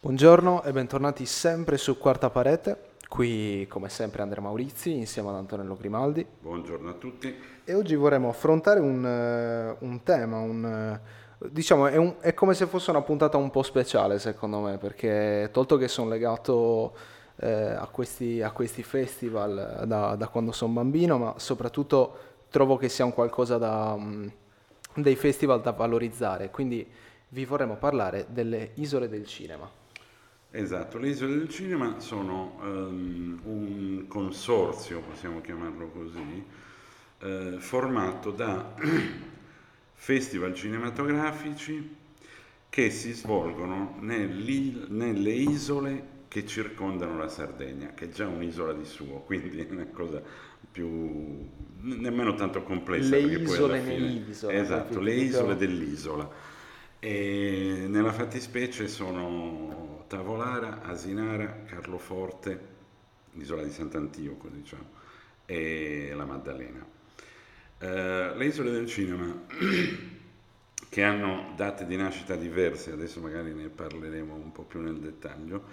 Buongiorno e bentornati sempre su Quarta Parete. Qui, come sempre, Andrea Maurizi insieme ad Antonello Grimaldi. Buongiorno a tutti. E oggi vorremmo affrontare un, eh, un tema, un, eh, diciamo, è, un- è come se fosse una puntata un po' speciale, secondo me, perché tolto che sono legato eh, a questi, a questi festival da, da quando sono bambino, ma soprattutto trovo che sia un qualcosa da, mm, dei festival da valorizzare. Quindi vi vorremmo parlare delle isole del cinema. Esatto, le isole del cinema sono ehm, un consorzio, possiamo chiamarlo così, eh, formato da festival cinematografici che si svolgono nelle isole che circondano la Sardegna, che è già un'isola di suo, quindi è una cosa più nemmeno tanto complessa. Le isole fine- nell'isola, Esatto, le isole dell'isola. E nella fattispecie sono Tavolara, Asinara, Carloforte, l'isola di Sant'Antioco, diciamo, e la Maddalena. Eh, le isole del cinema che hanno date di nascita diverse, adesso magari ne parleremo un po' più nel dettaglio,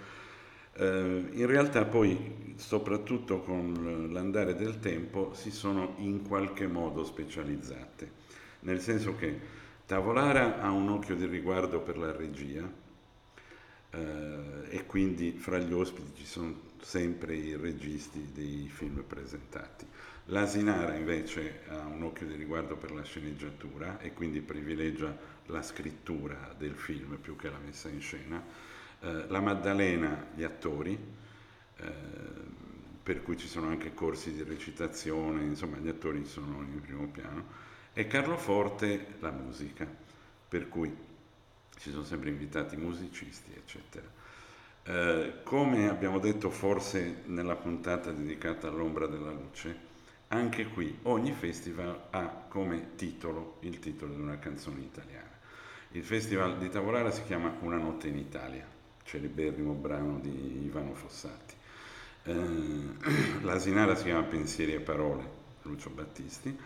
eh, in realtà poi, soprattutto con l'andare del tempo, si sono in qualche modo specializzate, nel senso che Tavolara ha un occhio di riguardo per la regia eh, e quindi fra gli ospiti ci sono sempre i registi dei film presentati. L'Asinara invece ha un occhio di riguardo per la sceneggiatura e quindi privilegia la scrittura del film più che la messa in scena. Eh, la Maddalena gli attori, eh, per cui ci sono anche corsi di recitazione, insomma gli attori sono in primo piano, e Carloforte la musica, per cui ci sono sempre invitati musicisti, eccetera. Eh, come abbiamo detto forse nella puntata dedicata all'ombra della luce, anche qui ogni festival ha come titolo il titolo di una canzone italiana. Il festival di Tavolara si chiama Una notte in Italia, celeberrimo brano di Ivano Fossati. Eh, L'Asinara si chiama Pensieri e parole, Lucio Battisti.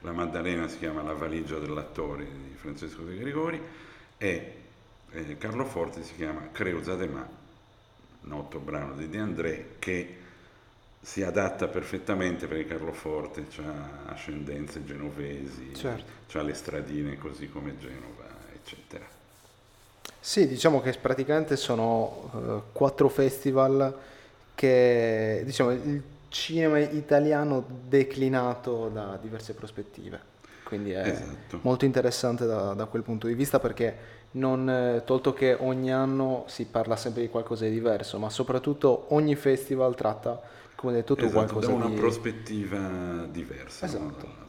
La Maddalena si chiama La valigia dell'attore di Francesco De Gregori e eh, Carlo Forte si chiama Creusa de Ma, noto brano di De André che si adatta perfettamente perché Carlo Forte ha ascendenze genovesi, Certo. ha le stradine così come Genova, eccetera. Sì, diciamo che praticamente sono eh, quattro festival che, diciamo, il cinema italiano declinato da diverse prospettive. Quindi è Esatto. molto interessante da, da quel punto di vista perché non, eh, tolto che ogni anno si parla sempre di qualcosa di diverso, ma soprattutto ogni festival tratta, come hai detto tu, Esatto, da qualcosa una di... prospettiva diversa Esatto.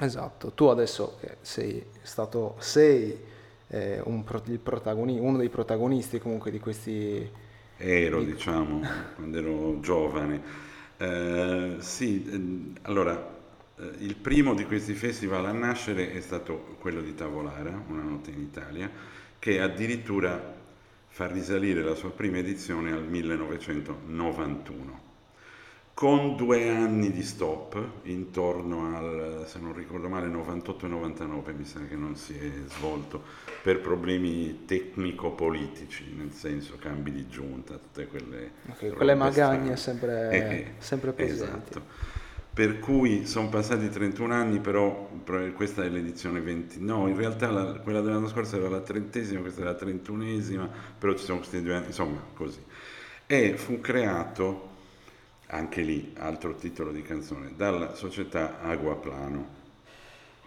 Esatto, tu adesso che sei stato, sei eh, un pro- il protagoni- uno dei protagonisti comunque di questi... Ero, di- diciamo, quando ero giovane. Eh, sì, ehm, allora, eh, il primo di questi festival a nascere è stato quello di Tavolara, Una notte in Italia, che addirittura fa risalire la sua prima edizione al 1991, con due anni di stop, intorno al, se non ricordo male, 98 e 99, mi sa che non si è svolto per problemi tecnico-politici, nel senso cambi di giunta, tutte quelle, ok, robe quelle magagne strane. sempre, Eh, eh, sempre presenti. Esatto. Per cui sono passati 31 anni, però questa è l'edizione 20. No, in realtà la- quella dell'anno scorso era la trentesima, questa è la trentunesima, però ci sono questi due anni, insomma, così. E fu creato, anche lì, altro titolo di canzone, dalla società Aguaplano,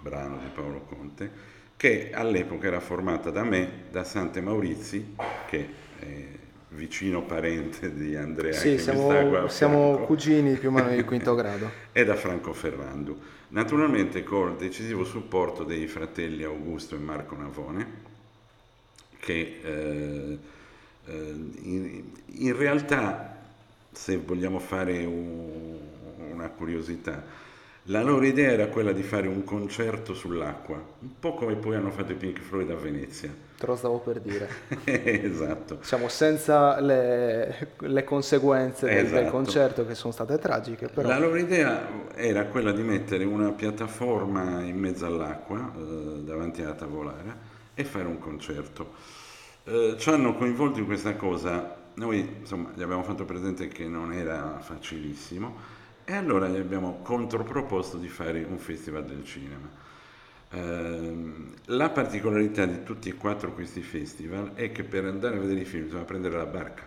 brano di Paolo Conte, che all'epoca era formata da me, da Sante Maurizi, che è vicino parente di Andrea Sì, siamo, siamo cugini più o meno di quinto grado. e da Franco Ferrando. Naturalmente col decisivo supporto dei fratelli Augusto e Marco Navone, che eh, eh, in, in realtà, se vogliamo fare un- una curiosità, la loro idea era quella di fare un concerto sull'acqua, un po' come poi hanno fatto i Pink Floyd a Venezia. Te lo stavo per dire. esatto. Diciamo senza le, le conseguenze del, del Esatto. concerto che sono state tragiche, però... La loro idea era quella di mettere una piattaforma in mezzo all'acqua, eh, davanti alla tavolare, e fare un concerto. Eh, eh, ci hanno coinvolto in questa cosa. Noi insomma gli abbiamo fatto presente che non era facilissimo e allora gli abbiamo controproposto di fare un festival del cinema. Eh, la particolarità di tutti e quattro questi festival è che per andare a vedere i film bisogna prendere la barca,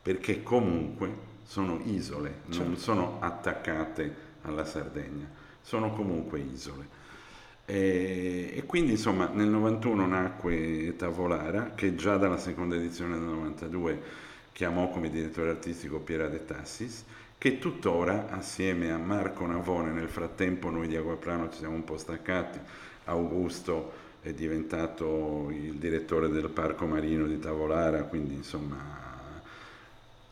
perché comunque sono isole, certo. non sono attaccate alla Sardegna, sono comunque isole. E, e, quindi insomma nel 91 nacque Tavolara che già dalla seconda edizione del 92 chiamò come direttore artistico Piera De Tassis che tuttora assieme a Marco Navone, nel frattempo noi di Aguaplano ci siamo un po' staccati, Augusto è diventato il direttore del parco marino di Tavolara, quindi insomma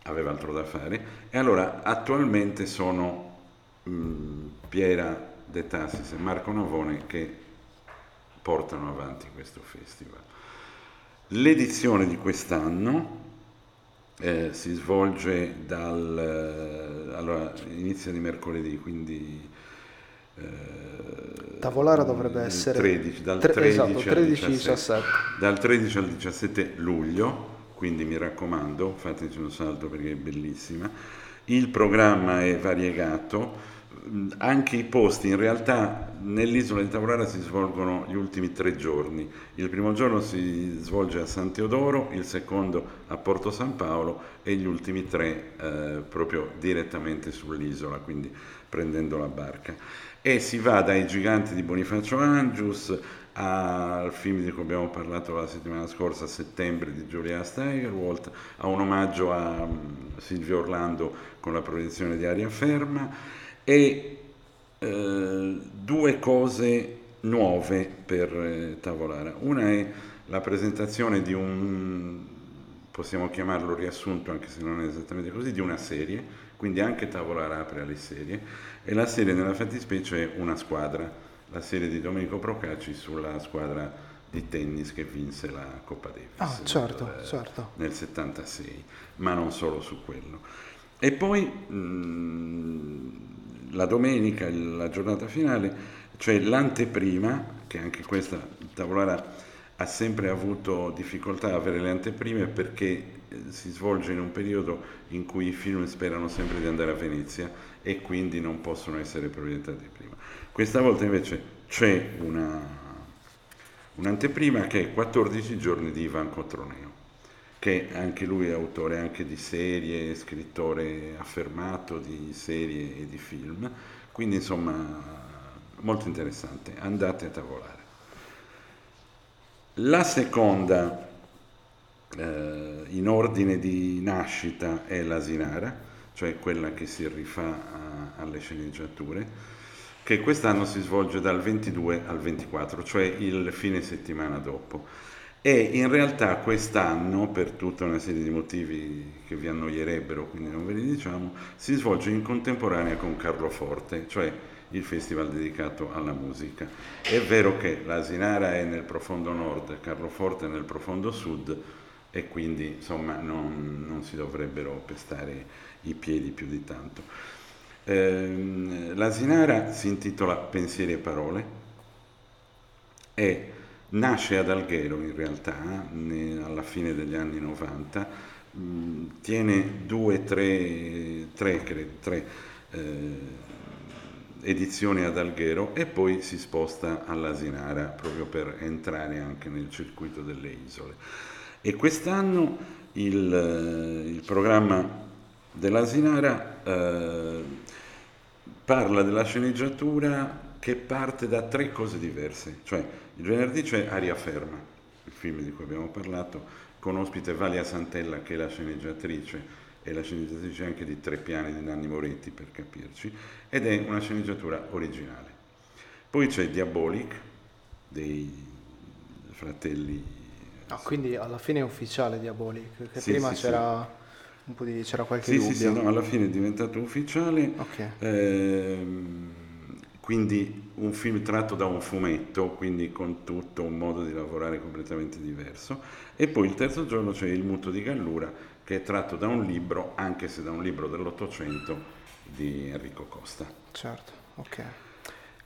aveva altro da fare. E allora attualmente sono mh, Piera De Tassis e Marco Navone che portano avanti questo festival. L'edizione di quest'anno eh, si svolge dal eh, allora, inizia di mercoledì, quindi eh, Tavolara dovrebbe essere 13, dal, 13 esatto, 13 al 17, dal 13 al 17 luglio, quindi mi raccomando, fateci un salto perché è bellissima. Il programma è variegato anche i posti in realtà nell'isola di Tavolara si svolgono gli ultimi tre giorni. Il primo giorno si svolge a San Teodoro, il secondo a Porto San Paolo e gli ultimi tre eh, proprio direttamente sull'isola, quindi prendendo la barca. E si va dai giganti di Bonifacio Angius al film di cui abbiamo parlato la settimana scorsa, a settembre, di Giulia Steigerwald, a un omaggio a Silvio Orlando con la proiezione di Aria Ferma e eh, due cose nuove per eh, Tavolara. Una è la presentazione di un, possiamo chiamarlo riassunto anche se non è esattamente così, di una serie, quindi anche Tavolara apre alle serie, e la serie nella fattispecie è una squadra, la serie di Domenico Procacci sulla squadra di tennis che vinse la Coppa Davis ah, certo, nel, certo. nel 76, ma non solo su quello. E poi mm, la domenica, la giornata finale, cioè l'anteprima, che anche questa Tavolara ha sempre avuto difficoltà ad avere le anteprime perché eh, si svolge in un periodo in cui i film sperano sempre di andare a Venezia e quindi non possono essere proiettati prima. Questa volta invece c'è una, un'anteprima che è 14 giorni di Ivan Cotroneo che anche lui è autore anche di serie, scrittore affermato di serie e di film, quindi insomma molto interessante, andate a tavolare. La seconda eh, in ordine di nascita è l'Asinara, cioè quella che si rifà a, alle sceneggiature, che quest'anno si svolge dal 22 al 24, cioè il fine settimana dopo e in realtà quest'anno, per tutta una serie di motivi che vi annoierebbero, quindi non ve li diciamo, si svolge in contemporanea con Carlo Forte, cioè il festival dedicato alla musica. È vero che l'Asinara è nel profondo nord, Carlo Forte è nel profondo sud e quindi insomma non, non si dovrebbero pestare i piedi più di tanto. Eh, L'Asinara si intitola Pensieri e parole e Nasce ad Alghero in realtà, alla fine degli anni 90, mm, tiene due, tre, tre, tre eh, edizioni ad Alghero e poi si sposta all'Asinara proprio per entrare anche nel circuito delle isole. E quest'anno il, eh, il programma dell'Asinara eh, parla della sceneggiatura che parte da tre cose diverse, cioè il venerdì c'è Aria Ferma, il film di cui abbiamo parlato, con ospite Valia Santella che è la sceneggiatrice e la sceneggiatrice anche di Tre piani di Nanni Moretti per capirci, ed è una sceneggiatura originale. Poi c'è Diabolic dei fratelli... Ah, quindi alla fine è ufficiale Diabolic, che sì, prima sì, c'era... Sì. Un po' di, c'era qualche sì, dubbio. Sì, sì, no, alla fine è diventato ufficiale. Okay. Ehm, quindi un film tratto da un fumetto, quindi con tutto un modo di lavorare completamente diverso. E poi il terzo giorno c'è Il muto di Gallura, che è tratto da un libro, anche se da un libro dell'Ottocento, di Enrico Costa. Certo, ok.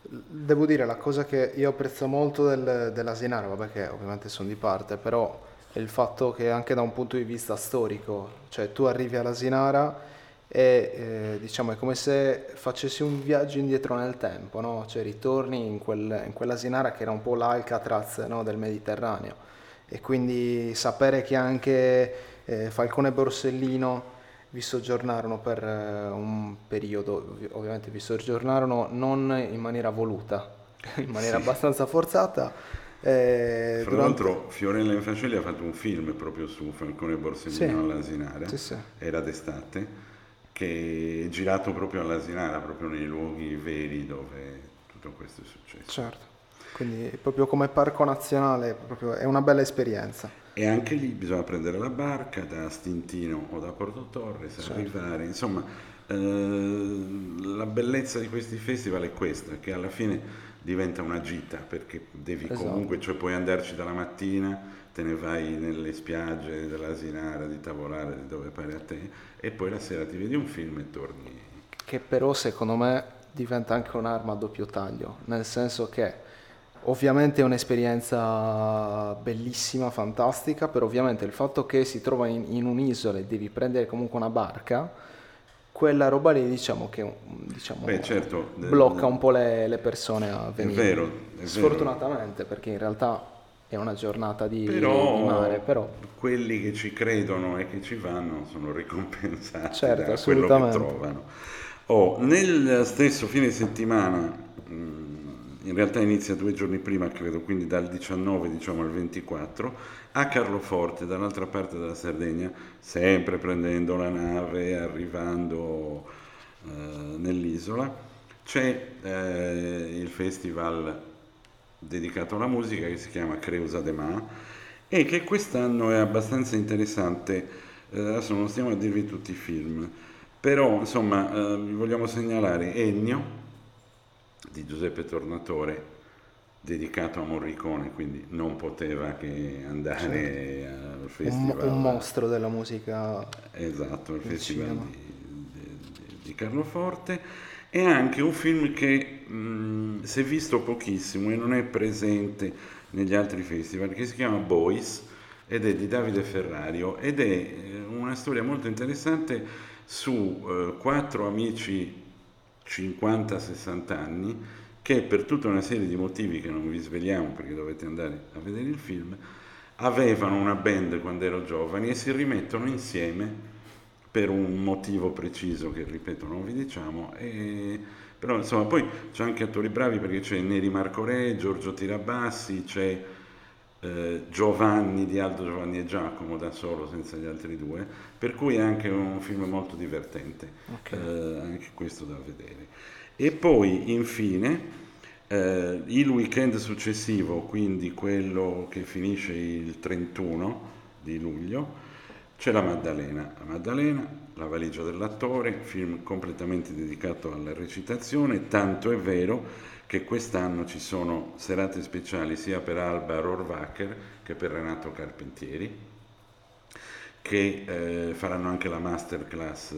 Devo dire la cosa che io apprezzo molto del, dell'Asinara, vabbè che ovviamente sono di parte, però è il fatto che anche da un punto di vista storico, cioè tu arrivi all'Asinara e eh, diciamo è come se facessi un viaggio indietro nel tempo, no? Cioè ritorni in, quel, in quell'Asinara che era un po' l'Alcatraz no? del Mediterraneo e quindi sapere che anche eh, Falcone e Borsellino vi soggiornarono per eh, un periodo, ovviamente vi soggiornarono non in maniera voluta, in maniera sì. abbastanza forzata. Eh, Fra durante... l'altro Fiorella Infancelli ha fatto un film proprio su Falcone e Borsellino sì. all'Asinara, sì, sì. era d'estate, che è girato proprio all'Asinara, proprio nei luoghi veri dove tutto questo è successo. Certo, quindi proprio come parco nazionale è una bella esperienza. E anche lì bisogna prendere la barca da Stintino o da Porto Torres, certo. arrivare, insomma, eh, la bellezza di questi festival è questa, che alla fine diventa una gita, perché devi esatto. comunque, cioè puoi andarci dalla mattina, te ne vai nelle spiagge dell'Asinara, di Tavolare, di dove pare a te, e poi la sera ti vedi un film e torni. Che però secondo me diventa anche un'arma a doppio taglio, nel senso che Ovviamente è un'esperienza bellissima, fantastica, però ovviamente il fatto che si trova in, in un'isola e devi prendere comunque una barca, quella roba lì diciamo che diciamo, Beh, certo, blocca un po' le, le persone a venire. È vero, è Sfortunatamente, vero. perché in realtà è una giornata di, però, di, mare, però quelli che ci credono e che ci vanno sono ricompensati certo, da quello che trovano. Oh, nel stesso fine settimana mh, in realtà inizia due giorni prima, credo, quindi dal 19 diciamo, al 24, a Carloforte, dall'altra parte della Sardegna, sempre prendendo la nave, arrivando eh, nell'isola, c'è eh, il festival dedicato alla musica che si chiama Creusa de Ma e che quest'anno è abbastanza interessante. Eh, adesso non stiamo a dirvi tutti i film, però insomma eh, vi vogliamo segnalare Ennio, di Giuseppe Tornatore dedicato a Morricone, quindi non poteva che andare certo. al festival. Un, un, mostro della musica. Esatto, al festival di, di, di, Carlo E anche un film che mh, si è visto pochissimo e non è presente negli altri festival, che si chiama Boys ed è di Davide Ferrario ed è eh, una storia molto interessante su eh, quattro amici 50-60 anni che per tutta una serie di motivi che non vi svegliamo perché dovete andare a vedere il film, avevano una band quando ero giovani e si rimettono insieme per un motivo preciso che ripeto non vi diciamo e, però insomma poi c'è anche attori bravi perché c'è Neri Marco Re, Giorgio Tirabassi, c'è eh, Giovanni di Aldo Giovanni e Giacomo da solo senza gli altri due, per cui è anche un film molto divertente, okay. eh, anche questo da vedere. E poi infine eh, il weekend successivo, quindi quello che finisce il 31 di luglio, c'è la Maddalena. La Maddalena, La valigia dell'attore, film completamente dedicato alla recitazione, tanto è vero che quest'anno ci sono serate speciali sia per Alba Rohrwacher che per Renato Carpentieri, che eh, faranno anche la masterclass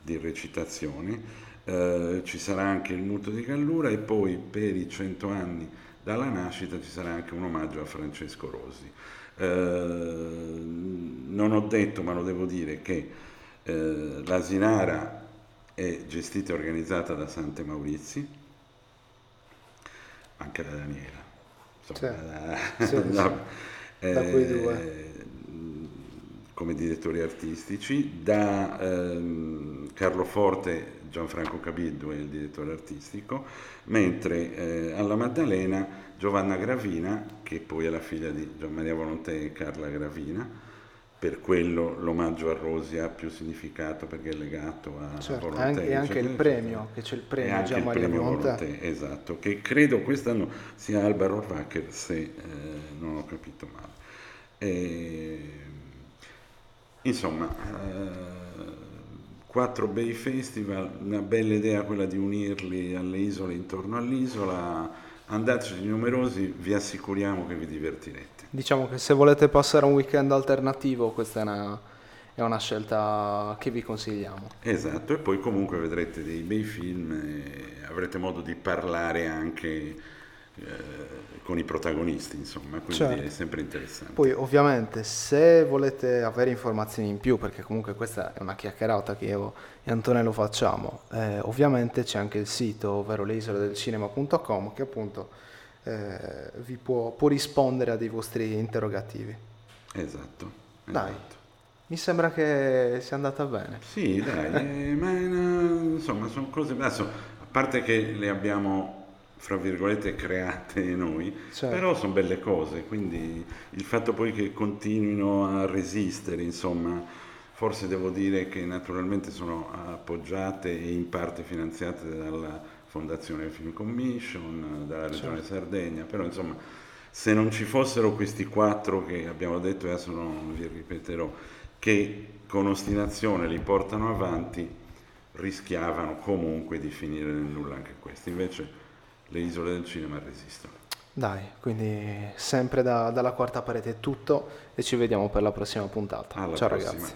di recitazione. Eh, ci sarà anche il muto di Gallura e poi per i cento anni dalla nascita ci sarà anche un omaggio a Francesco Rosi. Eh, non ho detto, ma lo devo dire, che eh, l'Asinara è gestita e organizzata da Sante Maurizi, anche da Daniela. Insomma, sì, sì, no, sì. da quei due. Come direttori artistici, da ehm, Carlo Forte, Gianfranco Cabiddu è il direttore artistico, mentre eh, alla Maddalena Giovanna Gravina, che poi è la figlia di Gian Maria Volontè e Carla Gravina, per quello l'omaggio a Rosi ha più significato perché è legato a certo, Volontè. Anche, e anche il premio, che c'è il premio anche Gian Maria Volontè. Esatto, che credo quest'anno sia Alba Rohrwacher se eh, non ho capito male. E, insomma, eh, quattro bei festival, una bella idea quella di unirli alle isole intorno all'isola, andateci numerosi, vi assicuriamo che vi divertirete. Diciamo che se volete passare un weekend alternativo questa è una, è una scelta che vi consigliamo. Esatto, e poi comunque vedrete dei bei film e avrete modo di parlare anche con i protagonisti, insomma, quindi Certo. è sempre interessante. Poi ovviamente se volete avere informazioni in più, perché comunque questa è una chiacchierata che io e Antonello facciamo, eh, ovviamente c'è anche il sito, ovvero leisoledelcinema.com, che appunto eh, vi può, può rispondere a dei vostri interrogativi. Esatto. Dai. esatto. Mi sembra che sia andata bene. Sì, dai, eh, ma insomma sono cose, adesso, a parte che le abbiamo, fra virgolette, create noi, Certo. però sono belle cose, quindi il fatto poi che continuino a resistere, insomma, forse devo dire che naturalmente sono appoggiate e in parte finanziate dalla Fondazione Film Commission, dalla Regione Sardegna, però insomma, se non ci fossero questi quattro che abbiamo detto, e adesso non vi ripeterò, che con ostinazione li portano avanti, rischiavano comunque di finire nel nulla anche questi. Invece le isole del cinema resistono. Dai, quindi sempre da- dalla quarta parete è tutto e ci vediamo per la prossima puntata. Alla Ciao prossima. ragazzi.